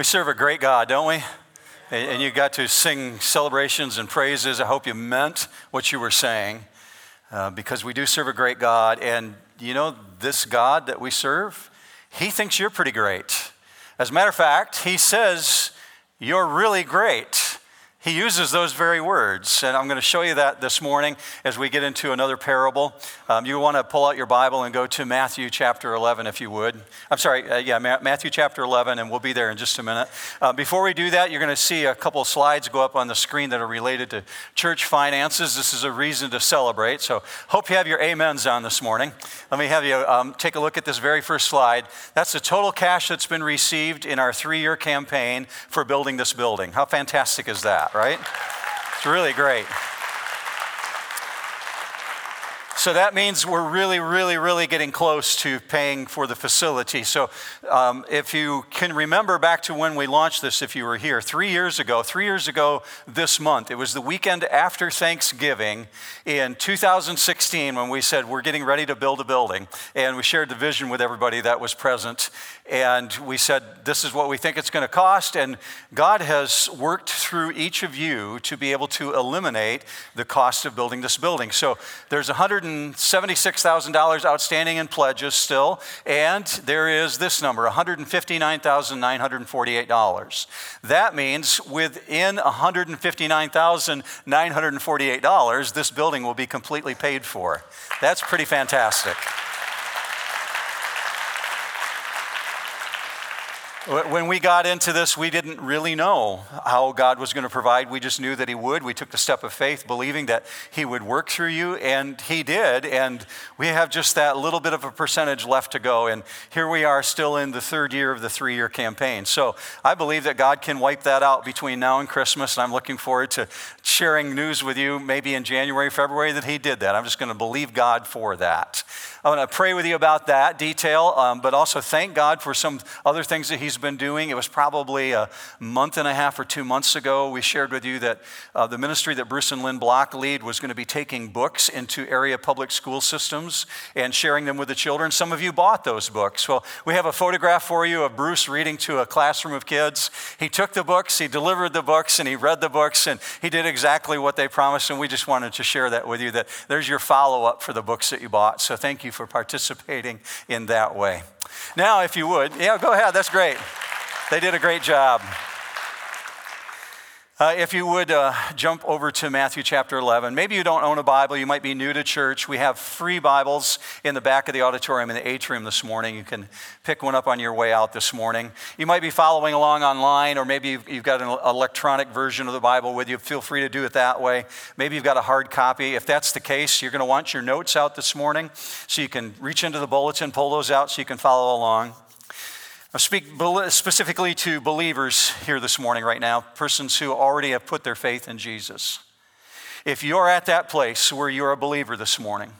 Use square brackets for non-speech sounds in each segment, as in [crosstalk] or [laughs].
We serve a great God, don't we? And you got to sing celebrations and praises. I hope you meant what you were saying uh, because we do serve a great God. And you know, this God that we serve, He thinks you're pretty great. As a matter of fact, He says, You're really great. He uses those very words, and I'm going to show you that this morning as we get into another parable. Um, you want to pull out your Bible and go to Matthew chapter 11, if you would. I'm sorry, uh, yeah, Ma- Matthew chapter 11, and we'll be there in just a minute. Uh, before we do that, you're going to see a couple slides go up on the screen that are related to church finances. This is a reason to celebrate, so hope you have your amens on this morning. Let me have you um, take a look at this very first slide. That's the total cash that's been received in our three year campaign for building this building. How fantastic is that? Right? It's really great. So that means we're really, really, really getting close to paying for the facility. So um, if you can remember back to when we launched this, if you were here, three years ago, three years ago this month, it was the weekend after Thanksgiving in 2016 when we said we're getting ready to build a building. And we shared the vision with everybody that was present. And we said, this is what we think it's going to cost. And God has worked through each of you to be able to eliminate the cost of building this building. So there's $176,000 outstanding in pledges still, and there is this number $159,948. That means within $159,948, this building will be completely paid for. That's pretty fantastic. When we got into this, we didn't really know how God was going to provide. We just knew that He would. We took the step of faith, believing that He would work through you, and He did. And we have just that little bit of a percentage left to go. And here we are, still in the third year of the three year campaign. So I believe that God can wipe that out between now and Christmas. And I'm looking forward to sharing news with you maybe in January, February that He did that. I'm just going to believe God for that. I want to pray with you about that detail, um, but also thank God for some other things that He's been doing. It was probably a month and a half or two months ago. We shared with you that uh, the ministry that Bruce and Lynn Block lead was going to be taking books into area public school systems and sharing them with the children. Some of you bought those books. Well, we have a photograph for you of Bruce reading to a classroom of kids. He took the books, he delivered the books, and he read the books, and he did exactly what they promised. And we just wanted to share that with you that there's your follow up for the books that you bought. So thank you you for participating in that way. Now, if you would, yeah, go ahead, that's great. They did a great job. Uh, if you would uh, jump over to Matthew chapter 11. Maybe you don't own a Bible, you might be new to church. We have free Bibles in the back of the auditorium in the atrium this morning. You can pick one up on your way out this morning. You might be following along online, or maybe you've, you've got an electronic version of the Bible with you. Feel free to do it that way. Maybe you've got a hard copy. If that's the case, you're going to want your notes out this morning so you can reach into the bulletin, pull those out so you can follow along. I speak specifically to believers here this morning, right now, persons who already have put their faith in Jesus. If you're at that place where you're a believer this morning,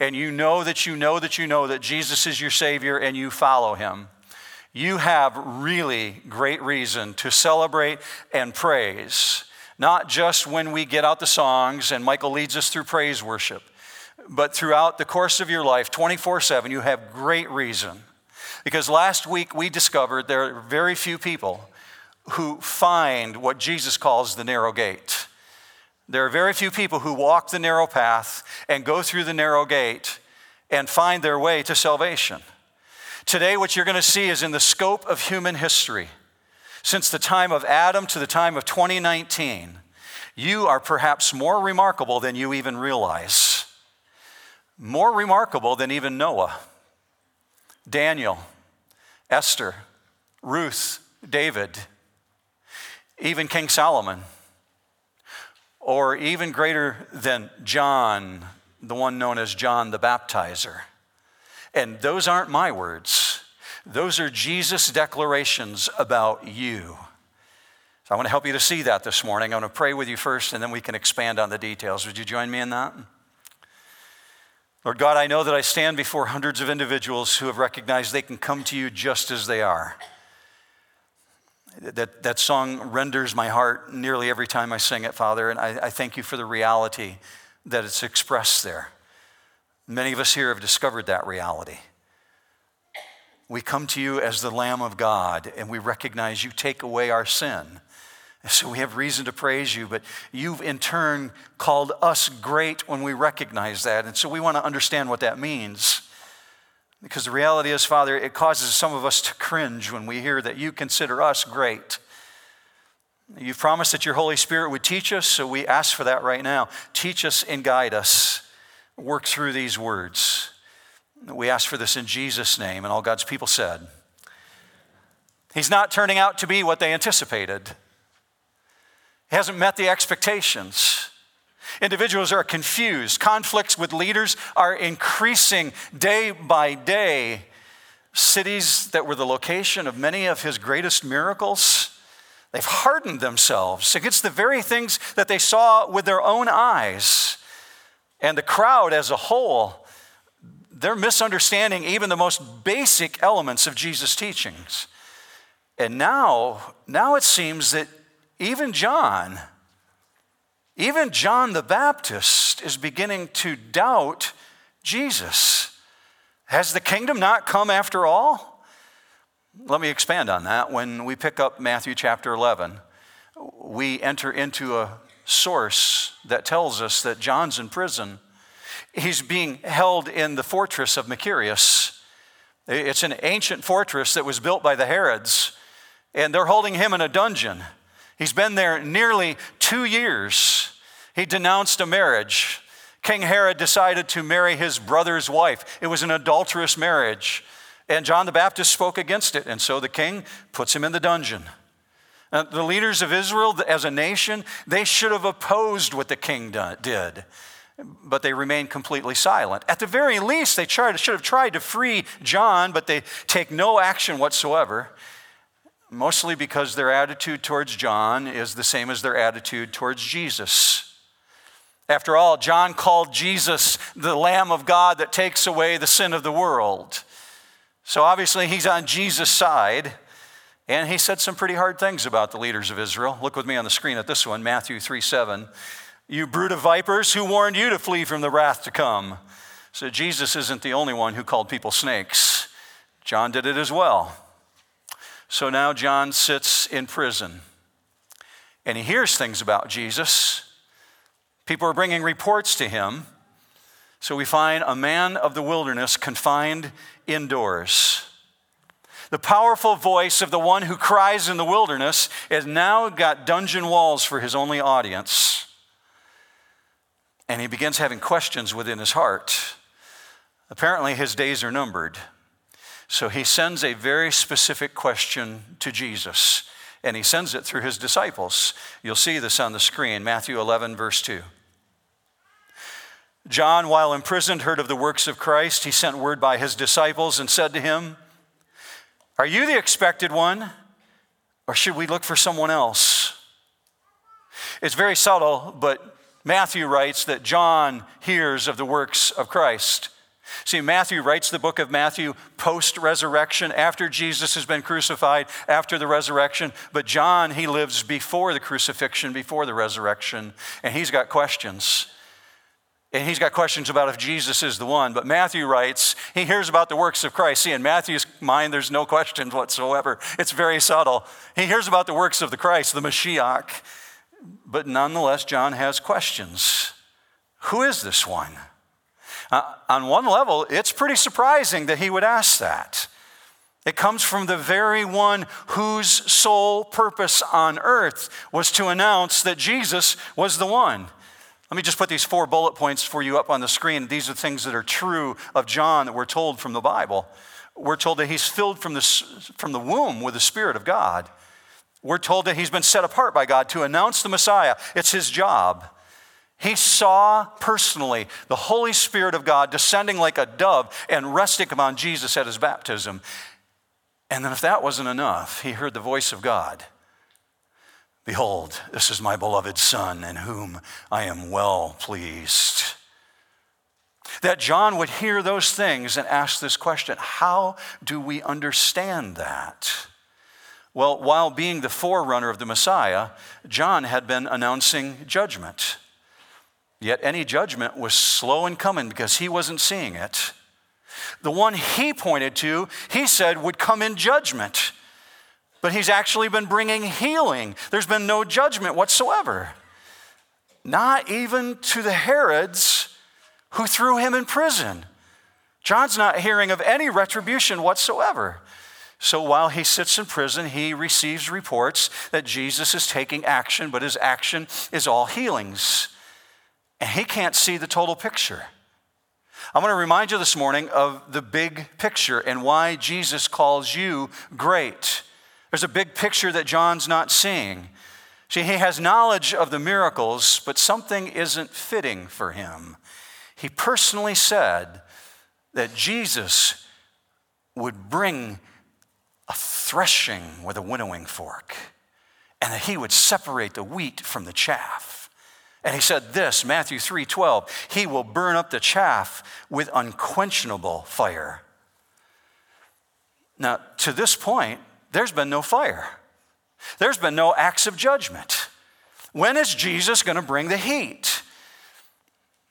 and you know that you know that you know that Jesus is your Savior and you follow Him, you have really great reason to celebrate and praise, not just when we get out the songs and Michael leads us through praise worship, but throughout the course of your life, 24 7, you have great reason because last week we discovered there are very few people who find what Jesus calls the narrow gate. There are very few people who walk the narrow path and go through the narrow gate and find their way to salvation. Today, what you're going to see is in the scope of human history, since the time of Adam to the time of 2019, you are perhaps more remarkable than you even realize. More remarkable than even Noah. Daniel, Esther, Ruth, David, even King Solomon, or even greater than John, the one known as John the Baptizer. And those aren't my words, those are Jesus' declarations about you. So I want to help you to see that this morning. I want to pray with you first, and then we can expand on the details. Would you join me in that? Lord God, I know that I stand before hundreds of individuals who have recognized they can come to you just as they are. That, that song renders my heart nearly every time I sing it, Father, and I, I thank you for the reality that it's expressed there. Many of us here have discovered that reality. we come to you as the Lamb of God and we recognize you take away our sin. So we have reason to praise you, but you've in turn called us great when we recognize that. And so we want to understand what that means. Because the reality is, Father, it causes some of us to cringe when we hear that you consider us great. You've promised that your Holy Spirit would teach us, so we ask for that right now. Teach us and guide us. Work through these words. We ask for this in Jesus' name, and all God's people said. He's not turning out to be what they anticipated. Hasn't met the expectations. Individuals are confused. Conflicts with leaders are increasing day by day. Cities that were the location of many of his greatest miracles, they've hardened themselves against the very things that they saw with their own eyes. And the crowd as a whole, they're misunderstanding even the most basic elements of Jesus' teachings. And now, now it seems that even John, even John the Baptist is beginning to doubt Jesus. Has the kingdom not come after all? Let me expand on that. When we pick up Matthew chapter 11, we enter into a source that tells us that John's in prison. He's being held in the fortress of Machaerus. It's an ancient fortress that was built by the Herods, and they're holding him in a dungeon. He's been there nearly two years. He denounced a marriage. King Herod decided to marry his brother's wife. It was an adulterous marriage. And John the Baptist spoke against it. And so the king puts him in the dungeon. Now, the leaders of Israel, as a nation, they should have opposed what the king did, but they remained completely silent. At the very least, they tried, should have tried to free John, but they take no action whatsoever mostly because their attitude towards John is the same as their attitude towards Jesus. After all, John called Jesus the Lamb of God that takes away the sin of the world. So obviously, he's on Jesus' side. And he said some pretty hard things about the leaders of Israel. Look with me on the screen at this one Matthew 3 7. You brood of vipers, who warned you to flee from the wrath to come? So Jesus isn't the only one who called people snakes. John did it as well. So now John sits in prison and he hears things about Jesus. People are bringing reports to him. So we find a man of the wilderness confined indoors. The powerful voice of the one who cries in the wilderness has now got dungeon walls for his only audience. And he begins having questions within his heart. Apparently, his days are numbered. So he sends a very specific question to Jesus, and he sends it through his disciples. You'll see this on the screen, Matthew 11, verse 2. John, while imprisoned, heard of the works of Christ. He sent word by his disciples and said to him, Are you the expected one, or should we look for someone else? It's very subtle, but Matthew writes that John hears of the works of Christ. See, Matthew writes the book of Matthew post resurrection, after Jesus has been crucified, after the resurrection. But John, he lives before the crucifixion, before the resurrection, and he's got questions. And he's got questions about if Jesus is the one. But Matthew writes, he hears about the works of Christ. See, in Matthew's mind, there's no questions whatsoever. It's very subtle. He hears about the works of the Christ, the Mashiach. But nonetheless, John has questions. Who is this one? Uh, on one level, it's pretty surprising that he would ask that. It comes from the very one whose sole purpose on earth was to announce that Jesus was the one. Let me just put these four bullet points for you up on the screen. These are things that are true of John that we're told from the Bible. We're told that he's filled from the, from the womb with the Spirit of God. We're told that he's been set apart by God to announce the Messiah. It's his job. He saw personally the Holy Spirit of God descending like a dove and resting upon Jesus at his baptism. And then, if that wasn't enough, he heard the voice of God Behold, this is my beloved Son, in whom I am well pleased. That John would hear those things and ask this question How do we understand that? Well, while being the forerunner of the Messiah, John had been announcing judgment. Yet any judgment was slow in coming because he wasn't seeing it. The one he pointed to, he said, would come in judgment. But he's actually been bringing healing. There's been no judgment whatsoever. Not even to the Herods who threw him in prison. John's not hearing of any retribution whatsoever. So while he sits in prison, he receives reports that Jesus is taking action, but his action is all healings. And he can't see the total picture. I want to remind you this morning of the big picture and why Jesus calls you great. There's a big picture that John's not seeing. See, he has knowledge of the miracles, but something isn't fitting for him. He personally said that Jesus would bring a threshing with a winnowing fork, and that he would separate the wheat from the chaff. And he said this, Matthew 3:12, he will burn up the chaff with unquenchable fire. Now, to this point, there's been no fire. There's been no acts of judgment. When is Jesus going to bring the heat?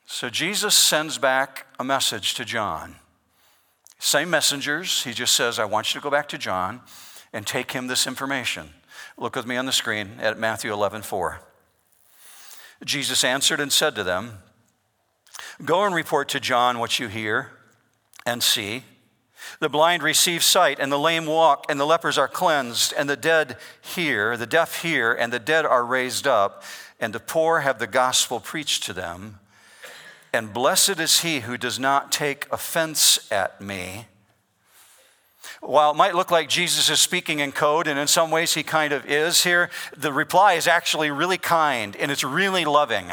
So Jesus sends back a message to John. Same messengers. He just says, I want you to go back to John and take him this information. Look with me on the screen at Matthew 11 4. Jesus answered and said to them, Go and report to John what you hear and see. The blind receive sight, and the lame walk, and the lepers are cleansed, and the dead hear, the deaf hear, and the dead are raised up, and the poor have the gospel preached to them. And blessed is he who does not take offense at me. While it might look like Jesus is speaking in code, and in some ways he kind of is here, the reply is actually really kind and it's really loving.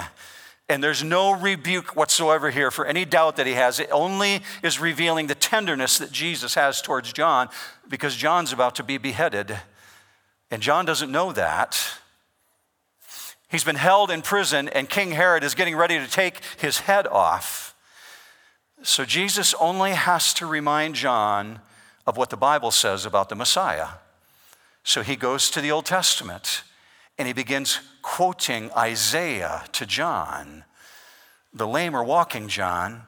And there's no rebuke whatsoever here for any doubt that he has. It only is revealing the tenderness that Jesus has towards John because John's about to be beheaded. And John doesn't know that. He's been held in prison, and King Herod is getting ready to take his head off. So Jesus only has to remind John of what the Bible says about the Messiah. So he goes to the Old Testament and he begins quoting Isaiah to John. The lame are walking, John.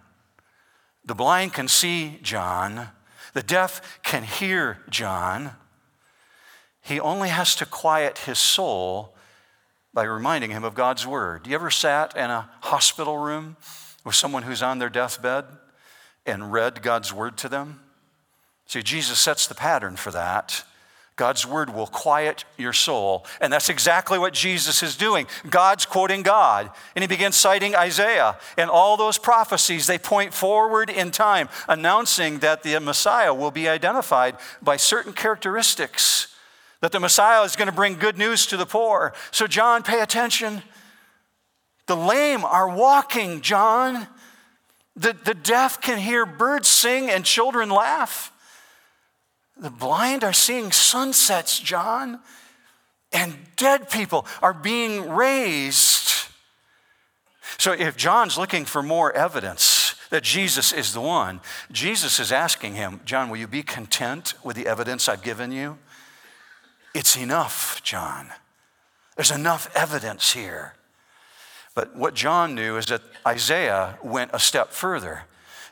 The blind can see, John. The deaf can hear, John. He only has to quiet his soul by reminding him of God's word. You ever sat in a hospital room with someone who's on their deathbed and read God's word to them? See, Jesus sets the pattern for that. God's word will quiet your soul. And that's exactly what Jesus is doing. God's quoting God. And he begins citing Isaiah. And all those prophecies, they point forward in time, announcing that the Messiah will be identified by certain characteristics that the Messiah is going to bring good news to the poor. So, John, pay attention. The lame are walking, John. The, the deaf can hear birds sing and children laugh. The blind are seeing sunsets, John. And dead people are being raised. So, if John's looking for more evidence that Jesus is the one, Jesus is asking him, John, will you be content with the evidence I've given you? It's enough, John. There's enough evidence here. But what John knew is that Isaiah went a step further.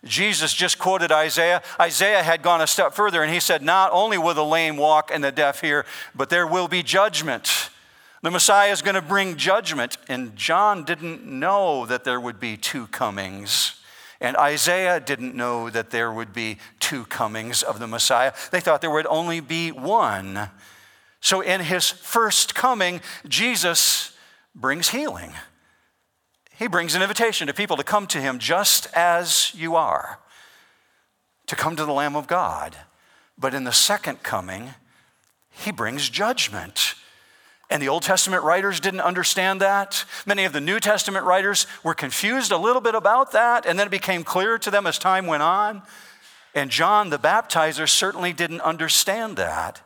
Jesus just quoted Isaiah. Isaiah had gone a step further and he said, Not only will the lame walk and the deaf hear, but there will be judgment. The Messiah is going to bring judgment. And John didn't know that there would be two comings. And Isaiah didn't know that there would be two comings of the Messiah. They thought there would only be one. So, in his first coming, Jesus brings healing. He brings an invitation to people to come to him just as you are, to come to the Lamb of God. But in the second coming, he brings judgment. And the Old Testament writers didn't understand that. Many of the New Testament writers were confused a little bit about that, and then it became clear to them as time went on. And John the baptizer certainly didn't understand that.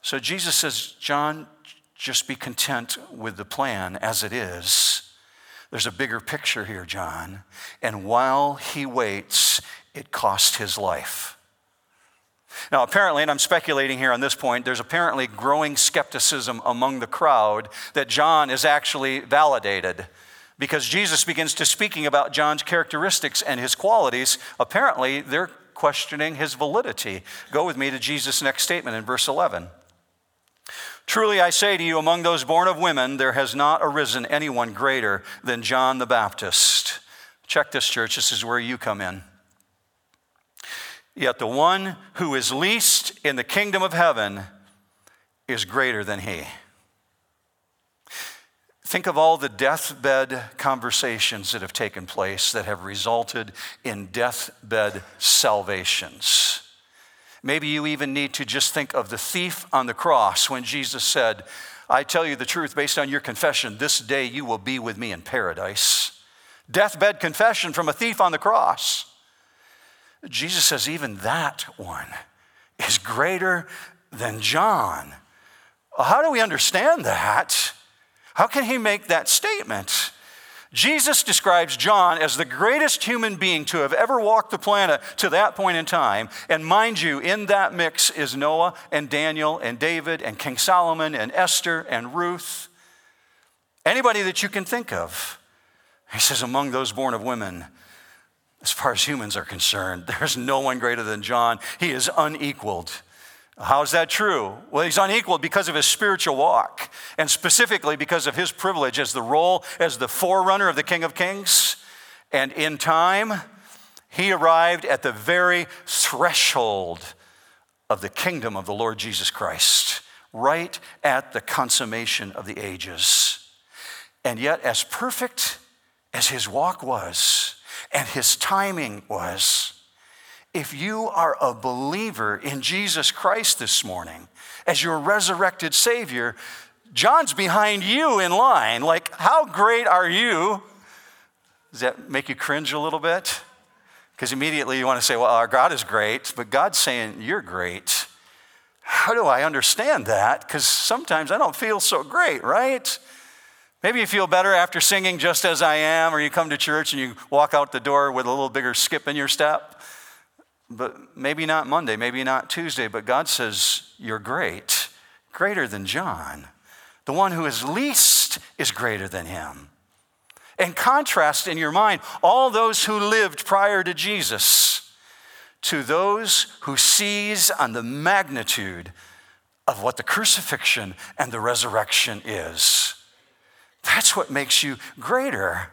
So Jesus says, John, just be content with the plan as it is. There's a bigger picture here, John. And while he waits, it cost his life. Now, apparently, and I'm speculating here on this point, there's apparently growing skepticism among the crowd that John is actually validated. Because Jesus begins to speaking about John's characteristics and his qualities, apparently they're questioning his validity. Go with me to Jesus' next statement in verse 11. Truly I say to you, among those born of women, there has not arisen anyone greater than John the Baptist. Check this, church. This is where you come in. Yet the one who is least in the kingdom of heaven is greater than he. Think of all the deathbed conversations that have taken place that have resulted in deathbed salvations. Maybe you even need to just think of the thief on the cross when Jesus said, I tell you the truth based on your confession, this day you will be with me in paradise. Deathbed confession from a thief on the cross. Jesus says, even that one is greater than John. How do we understand that? How can he make that statement? Jesus describes John as the greatest human being to have ever walked the planet to that point in time. And mind you, in that mix is Noah and Daniel and David and King Solomon and Esther and Ruth. Anybody that you can think of. He says, among those born of women, as far as humans are concerned, [laughs] there's no one greater than John. He is unequaled. How is that true? Well, he's unequaled because of his spiritual walk, and specifically because of his privilege as the role as the forerunner of the King of Kings. And in time, he arrived at the very threshold of the kingdom of the Lord Jesus Christ, right at the consummation of the ages. And yet, as perfect as his walk was, and his timing was, if you are a believer in Jesus Christ this morning as your resurrected Savior, John's behind you in line. Like, how great are you? Does that make you cringe a little bit? Because immediately you want to say, well, our God is great, but God's saying, you're great. How do I understand that? Because sometimes I don't feel so great, right? Maybe you feel better after singing Just As I Am, or you come to church and you walk out the door with a little bigger skip in your step but maybe not Monday, maybe not Tuesday, but God says, You're great, greater than John. The one who is least is greater than him. And contrast in your mind all those who lived prior to Jesus to those who seize on the magnitude of what the crucifixion and the resurrection is. That's what makes you greater.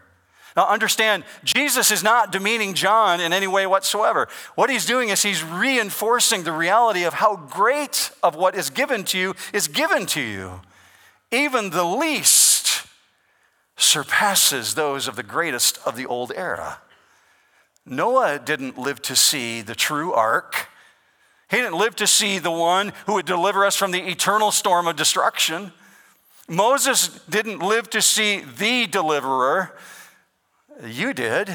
Now, understand, Jesus is not demeaning John in any way whatsoever. What he's doing is he's reinforcing the reality of how great of what is given to you is given to you. Even the least surpasses those of the greatest of the old era. Noah didn't live to see the true ark. He didn't live to see the one who would deliver us from the eternal storm of destruction. Moses didn't live to see the deliverer. You did.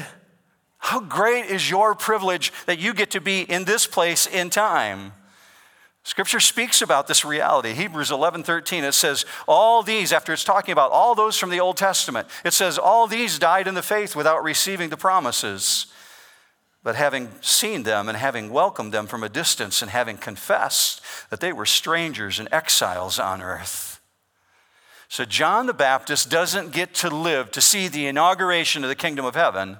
How great is your privilege that you get to be in this place in time? Scripture speaks about this reality. Hebrews 11 13, it says, All these, after it's talking about all those from the Old Testament, it says, All these died in the faith without receiving the promises. But having seen them and having welcomed them from a distance and having confessed that they were strangers and exiles on earth. So John the Baptist doesn't get to live to see the inauguration of the kingdom of heaven.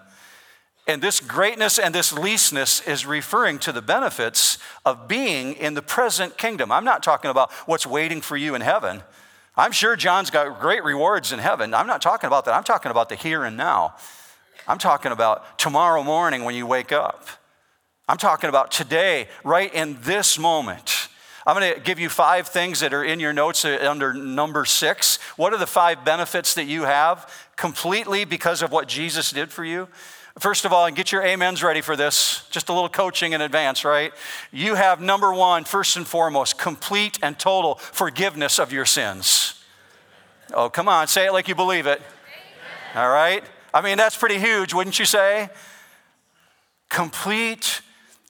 And this greatness and this leastness is referring to the benefits of being in the present kingdom. I'm not talking about what's waiting for you in heaven. I'm sure John's got great rewards in heaven. I'm not talking about that. I'm talking about the here and now. I'm talking about tomorrow morning when you wake up. I'm talking about today, right in this moment. I'm going to give you five things that are in your notes uh, under number six. What are the five benefits that you have completely because of what Jesus did for you? First of all, and get your amens ready for this, just a little coaching in advance, right? You have number one, first and foremost, complete and total forgiveness of your sins. Oh, come on, say it like you believe it. All right? I mean, that's pretty huge, wouldn't you say? Complete,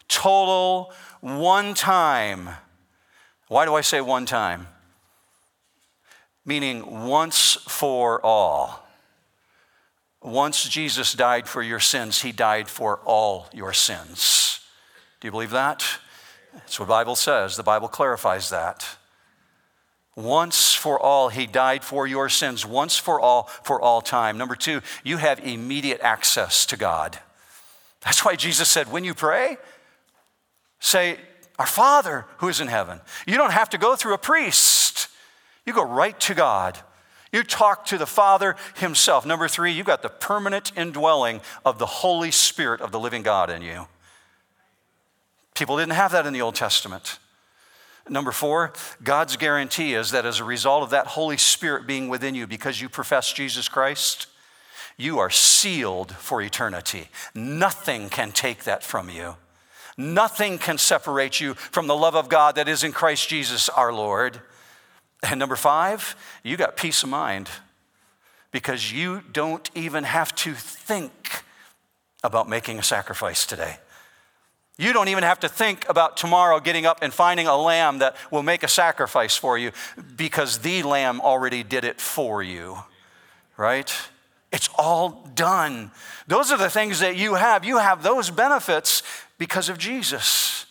total, one time why do I say one time? Meaning once for all. Once Jesus died for your sins, he died for all your sins. Do you believe that? That's what the Bible says. The Bible clarifies that. Once for all, he died for your sins, once for all, for all time. Number two, you have immediate access to God. That's why Jesus said, when you pray, Say, Our Father who is in heaven. You don't have to go through a priest, you go right to God. You talk to the Father Himself. Number three, you got the permanent indwelling of the Holy Spirit of the living God in you. People didn't have that in the Old Testament. Number four, God's guarantee is that as a result of that Holy Spirit being within you because you profess Jesus Christ, you are sealed for eternity. Nothing can take that from you. Nothing can separate you from the love of God that is in Christ Jesus our Lord. And number five, you got peace of mind because you don't even have to think about making a sacrifice today. You don't even have to think about tomorrow getting up and finding a lamb that will make a sacrifice for you because the lamb already did it for you, right? It's all done. Those are the things that you have. You have those benefits because of Jesus.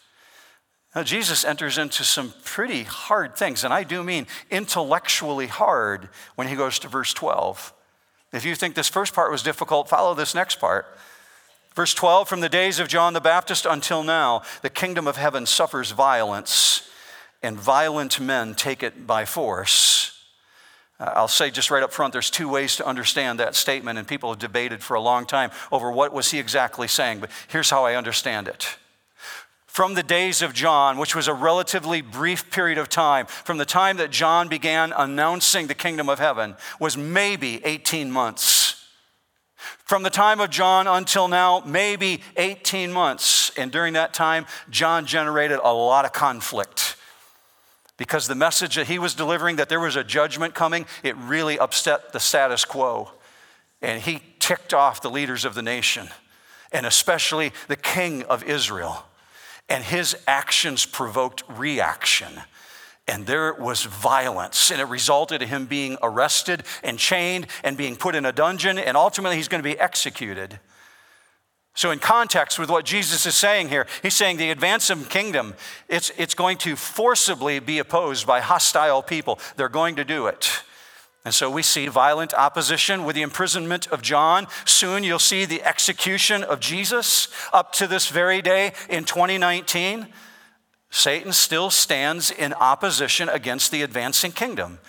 Now, Jesus enters into some pretty hard things, and I do mean intellectually hard when he goes to verse 12. If you think this first part was difficult, follow this next part. Verse 12 From the days of John the Baptist until now, the kingdom of heaven suffers violence, and violent men take it by force. Uh, I'll say just right up front, there's two ways to understand that statement, and people have debated for a long time over what was he exactly saying, but here's how I understand it. From the days of John, which was a relatively brief period of time, from the time that John began announcing the kingdom of heaven, was maybe 18 months. From the time of John until now, maybe 18 months. And during that time, John generated a lot of conflict because the message that he was delivering that there was a judgment coming, it really upset the status quo. And he ticked off the leaders of the nation, and especially the king of Israel. And his actions provoked reaction and there was violence, and it resulted in him being arrested and chained and being put in a dungeon, and ultimately he's going to be executed. So, in context with what Jesus is saying here, he's saying the advance of kingdom, it's, it's going to forcibly be opposed by hostile people. They're going to do it. And so we see violent opposition with the imprisonment of John. Soon you'll see the execution of Jesus up to this very day in 2019. Satan still stands in opposition against the advancing kingdom.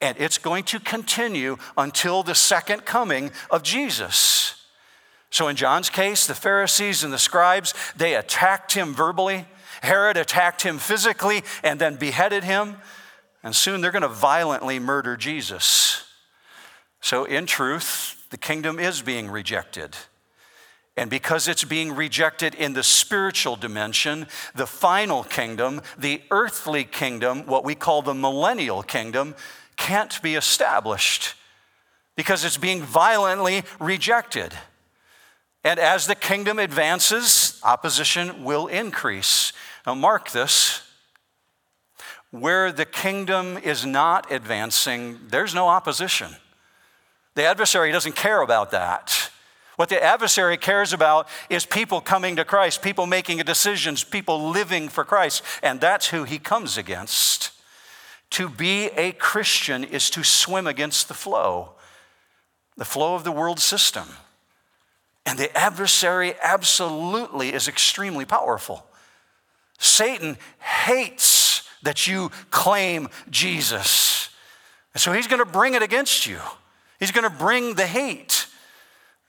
And it's going to continue until the second coming of Jesus. So, in John's case, the Pharisees and the scribes, they attacked him verbally. Herod attacked him physically and then beheaded him. And soon they're going to violently murder Jesus. So, in truth, the kingdom is being rejected. And because it's being rejected in the spiritual dimension, the final kingdom, the earthly kingdom, what we call the millennial kingdom, can't be established because it's being violently rejected. And as the kingdom advances, opposition will increase. Now, mark this. Where the kingdom is not advancing, there's no opposition. The adversary doesn't care about that. What the adversary cares about is people coming to Christ, people making decisions, people living for Christ, and that's who he comes against. To be a Christian is to swim against the flow, the flow of the world system. And the adversary absolutely is extremely powerful. Satan hates that you claim Jesus. And so he's going to bring it against you. He's going to bring the hate.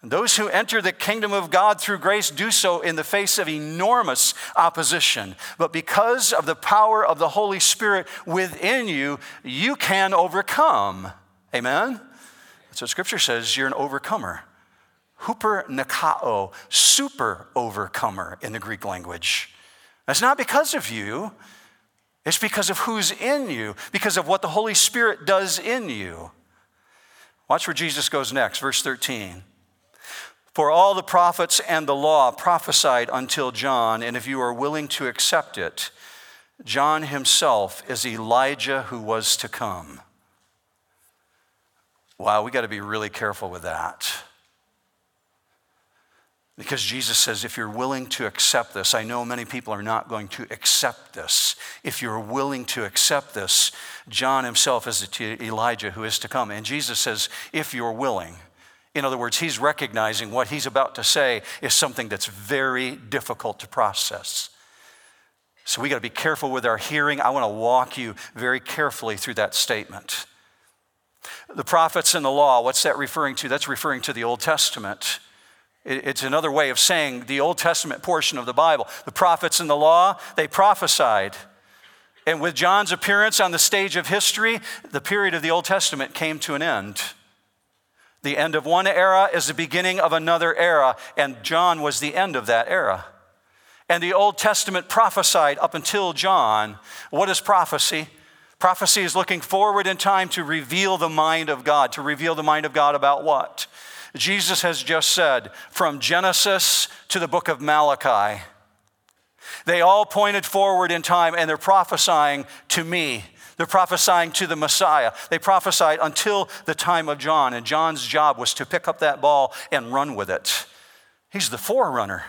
Those who enter the kingdom of God through grace do so in the face of enormous opposition. But because of the power of the Holy Spirit within you, you can overcome. Amen? That's what Scripture says. You're an overcomer. Huper nikao, super overcomer in the Greek language. That's not because of you, it's because of who's in you, because of what the Holy Spirit does in you. Watch where Jesus goes next, verse 13. For all the prophets and the law prophesied until John, and if you are willing to accept it, John himself is Elijah who was to come. Wow, we got to be really careful with that. Because Jesus says, if you're willing to accept this, I know many people are not going to accept this. If you're willing to accept this, John himself is Elijah who is to come. And Jesus says, if you're willing. In other words, he's recognizing what he's about to say is something that's very difficult to process. So we got to be careful with our hearing. I want to walk you very carefully through that statement. The prophets and the law, what's that referring to? That's referring to the Old Testament. It's another way of saying the Old Testament portion of the Bible. The prophets and the law, they prophesied. And with John's appearance on the stage of history, the period of the Old Testament came to an end. The end of one era is the beginning of another era, and John was the end of that era. And the Old Testament prophesied up until John. What is prophecy? Prophecy is looking forward in time to reveal the mind of God. To reveal the mind of God about what? Jesus has just said from Genesis to the book of Malachi. They all pointed forward in time and they're prophesying to me. They're prophesying to the Messiah. They prophesied until the time of John, and John's job was to pick up that ball and run with it. He's the forerunner.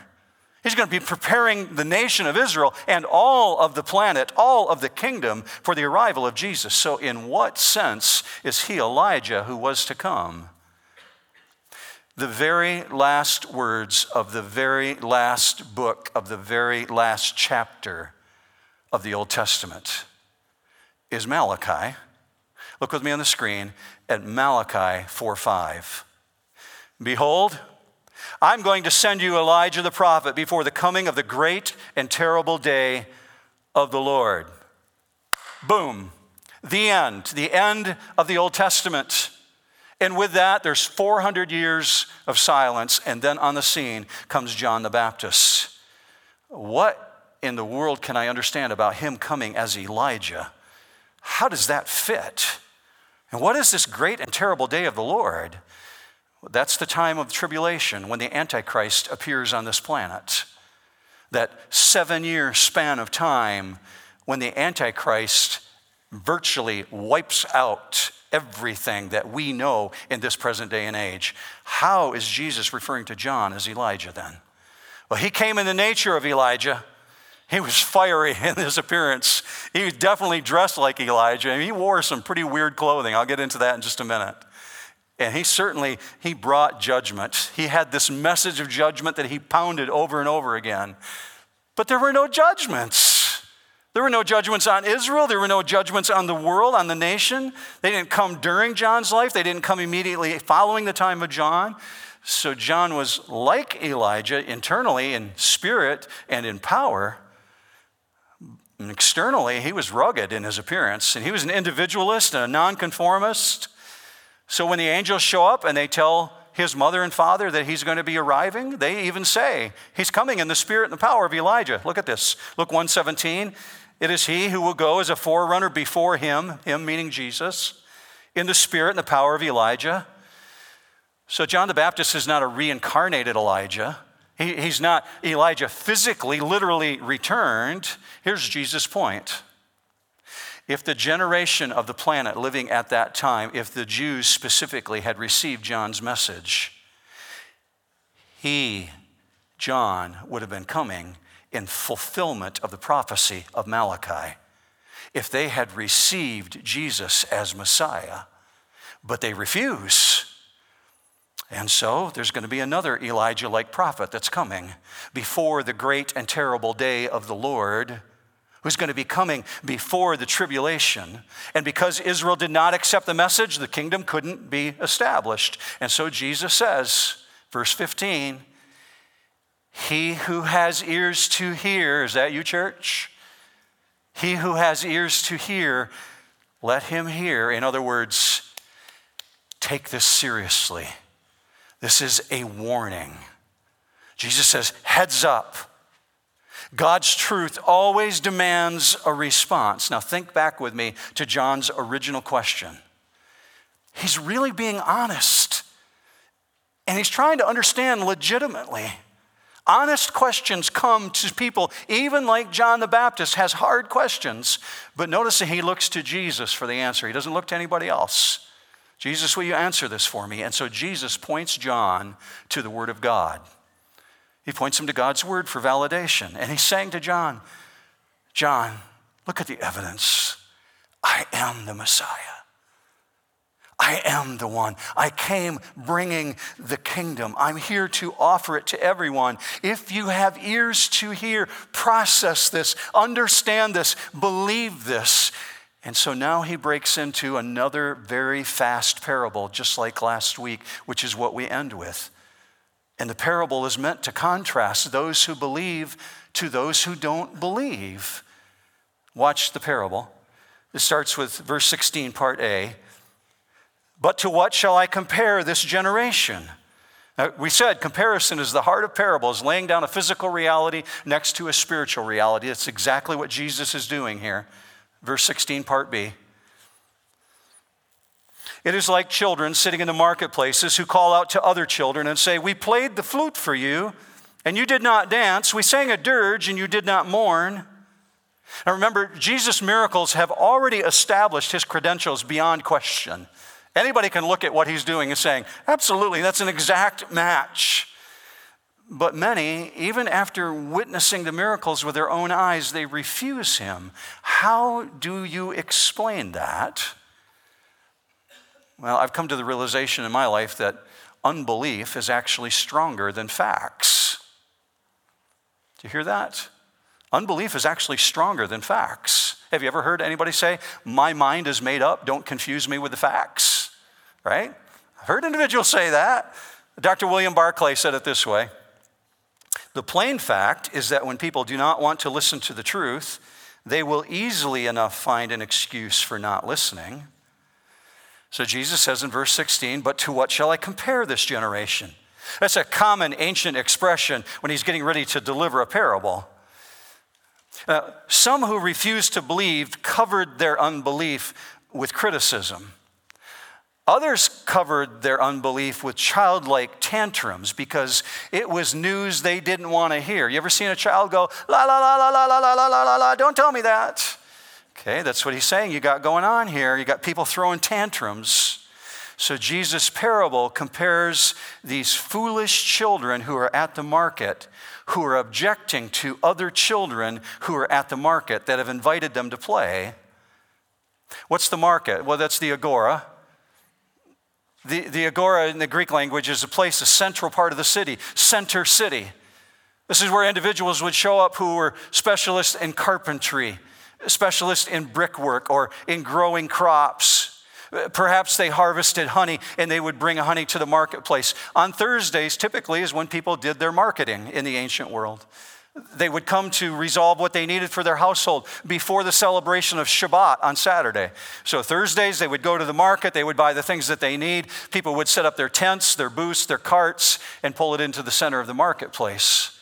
He's going to be preparing the nation of Israel and all of the planet, all of the kingdom for the arrival of Jesus. So, in what sense is he Elijah who was to come? The very last words of the very last book of the very last chapter of the Old Testament is Malachi. Look with me on the screen at Malachi 4 5. Behold, I'm going to send you Elijah the prophet before the coming of the great and terrible day of the Lord. Boom. The end. The end of the Old Testament. And with that, there's 400 years of silence, and then on the scene comes John the Baptist. What in the world can I understand about him coming as Elijah? How does that fit? And what is this great and terrible day of the Lord? That's the time of tribulation when the Antichrist appears on this planet. That seven year span of time when the Antichrist virtually wipes out everything that we know in this present day and age. How is Jesus referring to John as Elijah then? Well, he came in the nature of Elijah. He was fiery [laughs] in his appearance. He was definitely dressed like Elijah, and he wore some pretty weird clothing. I'll get into that in just a minute. And he certainly he brought judgment. He had this message of judgment that he pounded over and over again. But there were no judgments. There were no judgments on Israel. There were no judgments on the world, on the nation. They didn't come during John's life. They didn't come immediately following the time of John. So John was like Elijah internally in spirit and in power. And externally, he was rugged in his appearance, and he was an individualist and a nonconformist. So when the angels show up and they tell his mother and father that he's going to be arriving, they even say, He's coming in the spirit and the power of Elijah. Look at this. Luke 117. It is he who will go as a forerunner before him, him meaning Jesus, in the spirit and the power of Elijah. So John the Baptist is not a reincarnated Elijah. He, he's not Elijah physically, literally returned. Here's Jesus' point. If the generation of the planet living at that time, if the Jews specifically had received John's message, he, John, would have been coming in fulfillment of the prophecy of Malachi. If they had received Jesus as Messiah, but they refuse. And so there's going to be another Elijah like prophet that's coming before the great and terrible day of the Lord who's going to be coming before the tribulation. And because Israel did not accept the message, the kingdom couldn't be established. And so Jesus says, verse 15, He who has ears to hear, is that you, church? He who has ears to hear, let him hear. In other words, take this seriously. This is a warning. Jesus says, heads up. God's truth always demands a response. Now, think back with me to John's original question. He's really being honest, and he's trying to understand legitimately. Honest questions come to people, even like John the Baptist has hard questions. But notice that he looks to Jesus for the answer. He doesn't look to anybody else. Jesus, will you answer this for me? And so Jesus points John to the Word of God. He points him to God's word for validation. And he's saying to John, John, look at the evidence. I am the Messiah. I am the one. I came bringing the kingdom. I'm here to offer it to everyone. If you have ears to hear, process this, understand this, believe this. And so now he breaks into another very fast parable, just like last week, which is what we end with. And the parable is meant to contrast those who believe to those who don't believe. Watch the parable. It starts with verse 16, part A. But to what shall I compare this generation? Now, we said comparison is the heart of parables, laying down a physical reality next to a spiritual reality. That's exactly what Jesus is doing here. Verse 16, part B. It is like children sitting in the marketplaces who call out to other children and say, We played the flute for you, and you did not dance. We sang a dirge, and you did not mourn. Now remember, Jesus' miracles have already established his credentials beyond question. Anybody can look at what he's doing and saying, absolutely, that's an exact match. But many, even after witnessing the miracles with their own eyes, they refuse him. How do you explain that? Well, I've come to the realization in my life that unbelief is actually stronger than facts. Do you hear that? Unbelief is actually stronger than facts. Have you ever heard anybody say, My mind is made up, don't confuse me with the facts? Right? I've heard individuals say that. Dr. William Barclay said it this way The plain fact is that when people do not want to listen to the truth, they will easily enough find an excuse for not listening. So Jesus says in verse 16, But to what shall I compare this generation? That's a common ancient expression when he's getting ready to deliver a parable. Uh, some who refused to believe covered their unbelief with criticism. Others covered their unbelief with childlike tantrums because it was news they didn't want to hear. You ever seen a child go, la, la, la, la, la, la, la, la, la, la, don't tell me that? Okay, that's what he's saying. You got going on here. You got people throwing tantrums. So Jesus' parable compares these foolish children who are at the market, who are objecting to other children who are at the market that have invited them to play. What's the market? Well, that's the agora. The, the agora in the Greek language is a place, a central part of the city, center city. This is where individuals would show up who were specialists in carpentry, specialists in brickwork, or in growing crops. Perhaps they harvested honey and they would bring honey to the marketplace. On Thursdays, typically, is when people did their marketing in the ancient world. They would come to resolve what they needed for their household before the celebration of Shabbat on Saturday. So, Thursdays, they would go to the market, they would buy the things that they need. People would set up their tents, their booths, their carts, and pull it into the center of the marketplace.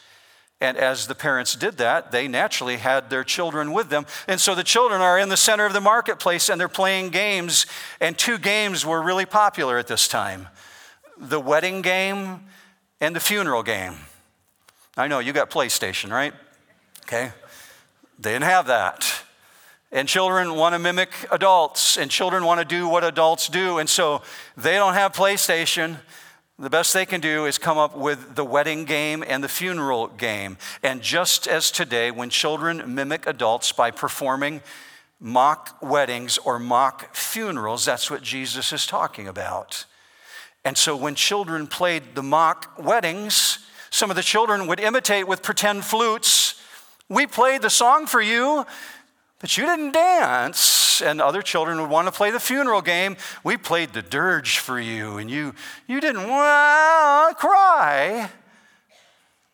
And as the parents did that, they naturally had their children with them. And so the children are in the center of the marketplace and they're playing games. And two games were really popular at this time the wedding game and the funeral game. I know you got PlayStation, right? Okay. They didn't have that. And children want to mimic adults, and children want to do what adults do. And so they don't have PlayStation. The best they can do is come up with the wedding game and the funeral game. And just as today, when children mimic adults by performing mock weddings or mock funerals, that's what Jesus is talking about. And so when children played the mock weddings, some of the children would imitate with pretend flutes. We played the song for you, but you didn't dance. And other children would want to play the funeral game. We played the dirge for you, and you, you didn't well, cry.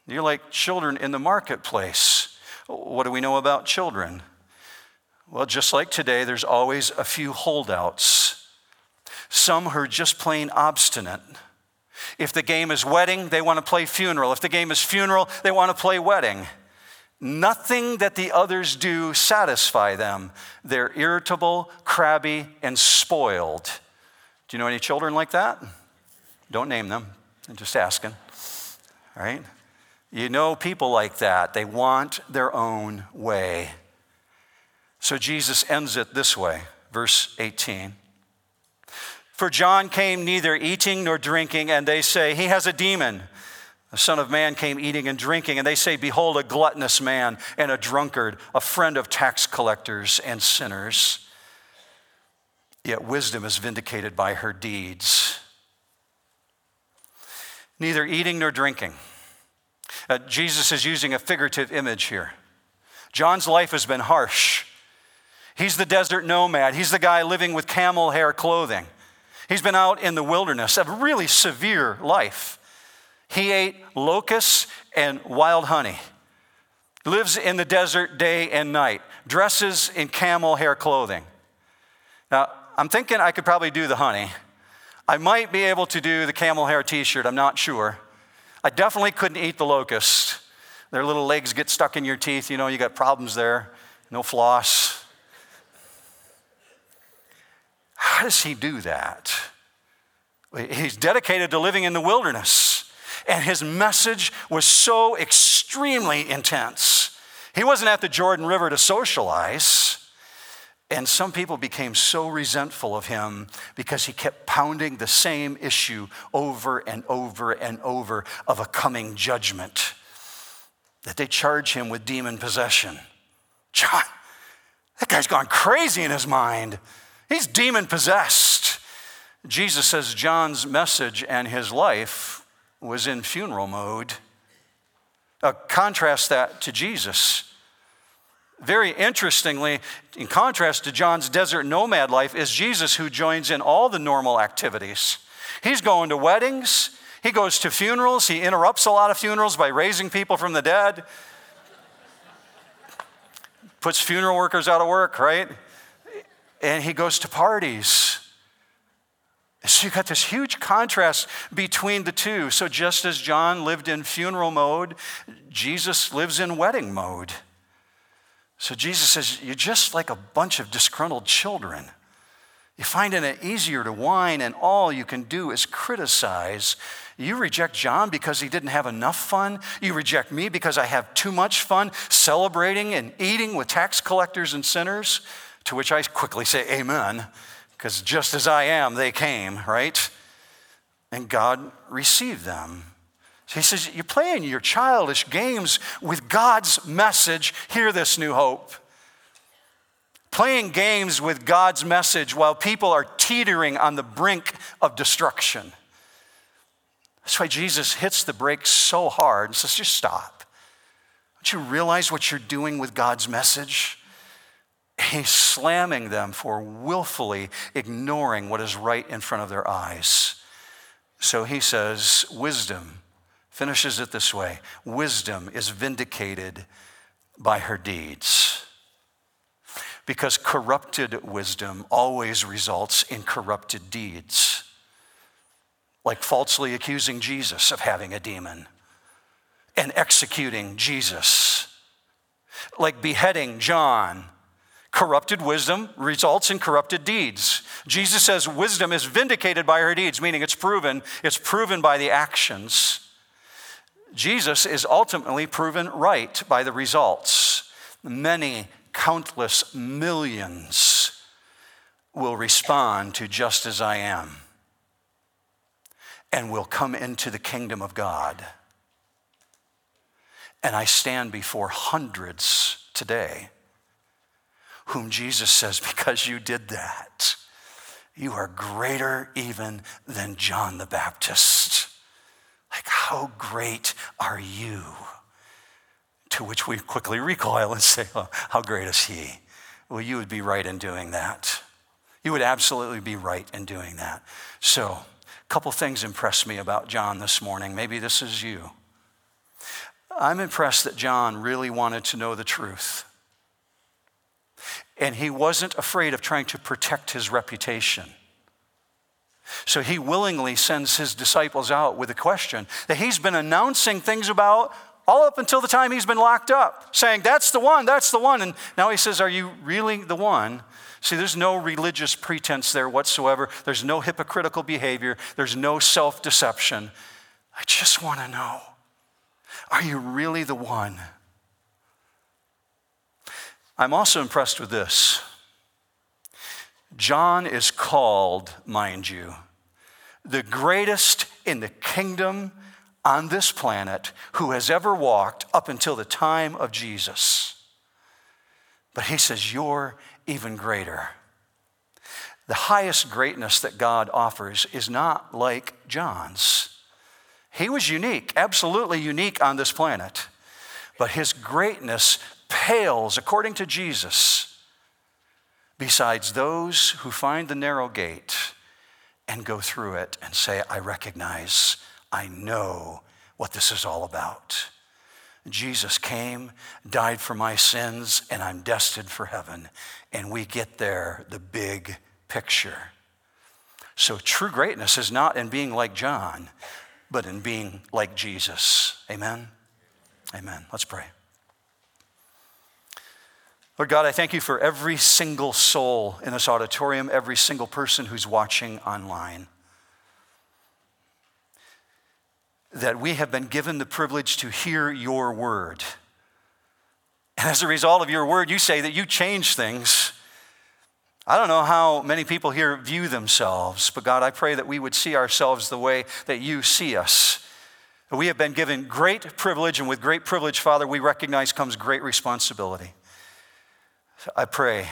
You're like children in the marketplace. What do we know about children? Well, just like today, there's always a few holdouts. Some who are just plain obstinate. If the game is wedding, they want to play funeral. If the game is funeral, they want to play wedding. Nothing that the others do satisfy them. They're irritable, crabby, and spoiled. Do you know any children like that? Don't name them. I'm just asking. All right? You know people like that. They want their own way. So Jesus ends it this way, verse 18. For John came neither eating nor drinking, and they say, He has a demon. The Son of Man came eating and drinking, and they say, Behold, a gluttonous man and a drunkard, a friend of tax collectors and sinners. yet wisdom is vindicated by her deeds. Neither eating nor drinking. Uh, Jesus is using a figurative image here. John's life has been harsh. He's the desert nomad, he's the guy living with camel hair clothing. He's been out in the wilderness, a really severe life. He ate locusts and wild honey, lives in the desert day and night, dresses in camel hair clothing. Now, I'm thinking I could probably do the honey. I might be able to do the camel hair t shirt, I'm not sure. I definitely couldn't eat the locusts. Their little legs get stuck in your teeth, you know, you got problems there. No floss. How does he do that? He's dedicated to living in the wilderness, and his message was so extremely intense. He wasn't at the Jordan River to socialize. And some people became so resentful of him because he kept pounding the same issue over and over and over of a coming judgment that they charge him with demon possession. John, that guy's gone crazy in his mind. He's demon possessed. Jesus says John's message and his life was in funeral mode. Uh, contrast that to Jesus. Very interestingly, in contrast to John's desert nomad life, is Jesus who joins in all the normal activities. He's going to weddings, he goes to funerals, he interrupts a lot of funerals by raising people from the dead, puts funeral workers out of work, right? And he goes to parties. So you got this huge contrast between the two. So just as John lived in funeral mode, Jesus lives in wedding mode. So Jesus says, You're just like a bunch of disgruntled children. You find it easier to whine, and all you can do is criticize. You reject John because he didn't have enough fun. You reject me because I have too much fun celebrating and eating with tax collectors and sinners. To which I quickly say, Amen, because just as I am, they came, right? And God received them. So he says, You're playing your childish games with God's message. Hear this, New Hope. Playing games with God's message while people are teetering on the brink of destruction. That's why Jesus hits the brakes so hard and says, Just stop. Don't you realize what you're doing with God's message? He's slamming them for willfully ignoring what is right in front of their eyes. So he says, Wisdom finishes it this way wisdom is vindicated by her deeds. Because corrupted wisdom always results in corrupted deeds, like falsely accusing Jesus of having a demon and executing Jesus, like beheading John. Corrupted wisdom results in corrupted deeds. Jesus says wisdom is vindicated by her deeds, meaning it's proven, it's proven by the actions. Jesus is ultimately proven right by the results. Many, countless millions will respond to just as I am and will come into the kingdom of God. And I stand before hundreds today whom Jesus says, Because you did that, you are greater even than John the Baptist. Like, how great are you? To which we quickly recoil and say, well, How great is he? Well, you would be right in doing that. You would absolutely be right in doing that. So, a couple things impressed me about John this morning. Maybe this is you. I'm impressed that John really wanted to know the truth. And he wasn't afraid of trying to protect his reputation. So he willingly sends his disciples out with a question that he's been announcing things about all up until the time he's been locked up, saying, That's the one, that's the one. And now he says, Are you really the one? See, there's no religious pretense there whatsoever. There's no hypocritical behavior. There's no self deception. I just want to know are you really the one? I'm also impressed with this. John is called, mind you, the greatest in the kingdom on this planet who has ever walked up until the time of Jesus. But he says, You're even greater. The highest greatness that God offers is not like John's. He was unique, absolutely unique on this planet. But his greatness pales, according to Jesus, besides those who find the narrow gate and go through it and say, I recognize, I know what this is all about. Jesus came, died for my sins, and I'm destined for heaven. And we get there, the big picture. So true greatness is not in being like John, but in being like Jesus. Amen? Amen. Let's pray. Lord God, I thank you for every single soul in this auditorium, every single person who's watching online. That we have been given the privilege to hear your word. And as a result of your word, you say that you change things. I don't know how many people here view themselves, but God, I pray that we would see ourselves the way that you see us. We have been given great privilege, and with great privilege, Father, we recognize comes great responsibility. I pray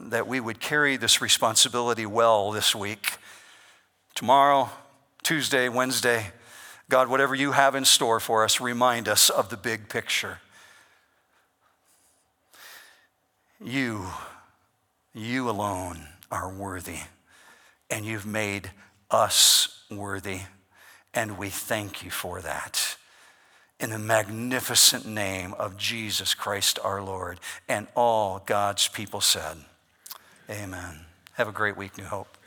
that we would carry this responsibility well this week. Tomorrow, Tuesday, Wednesday, God, whatever you have in store for us, remind us of the big picture. You you alone are worthy, and you've made us worthy, and we thank you for that. In the magnificent name of Jesus Christ our Lord, and all God's people said, Amen. Have a great week, New Hope.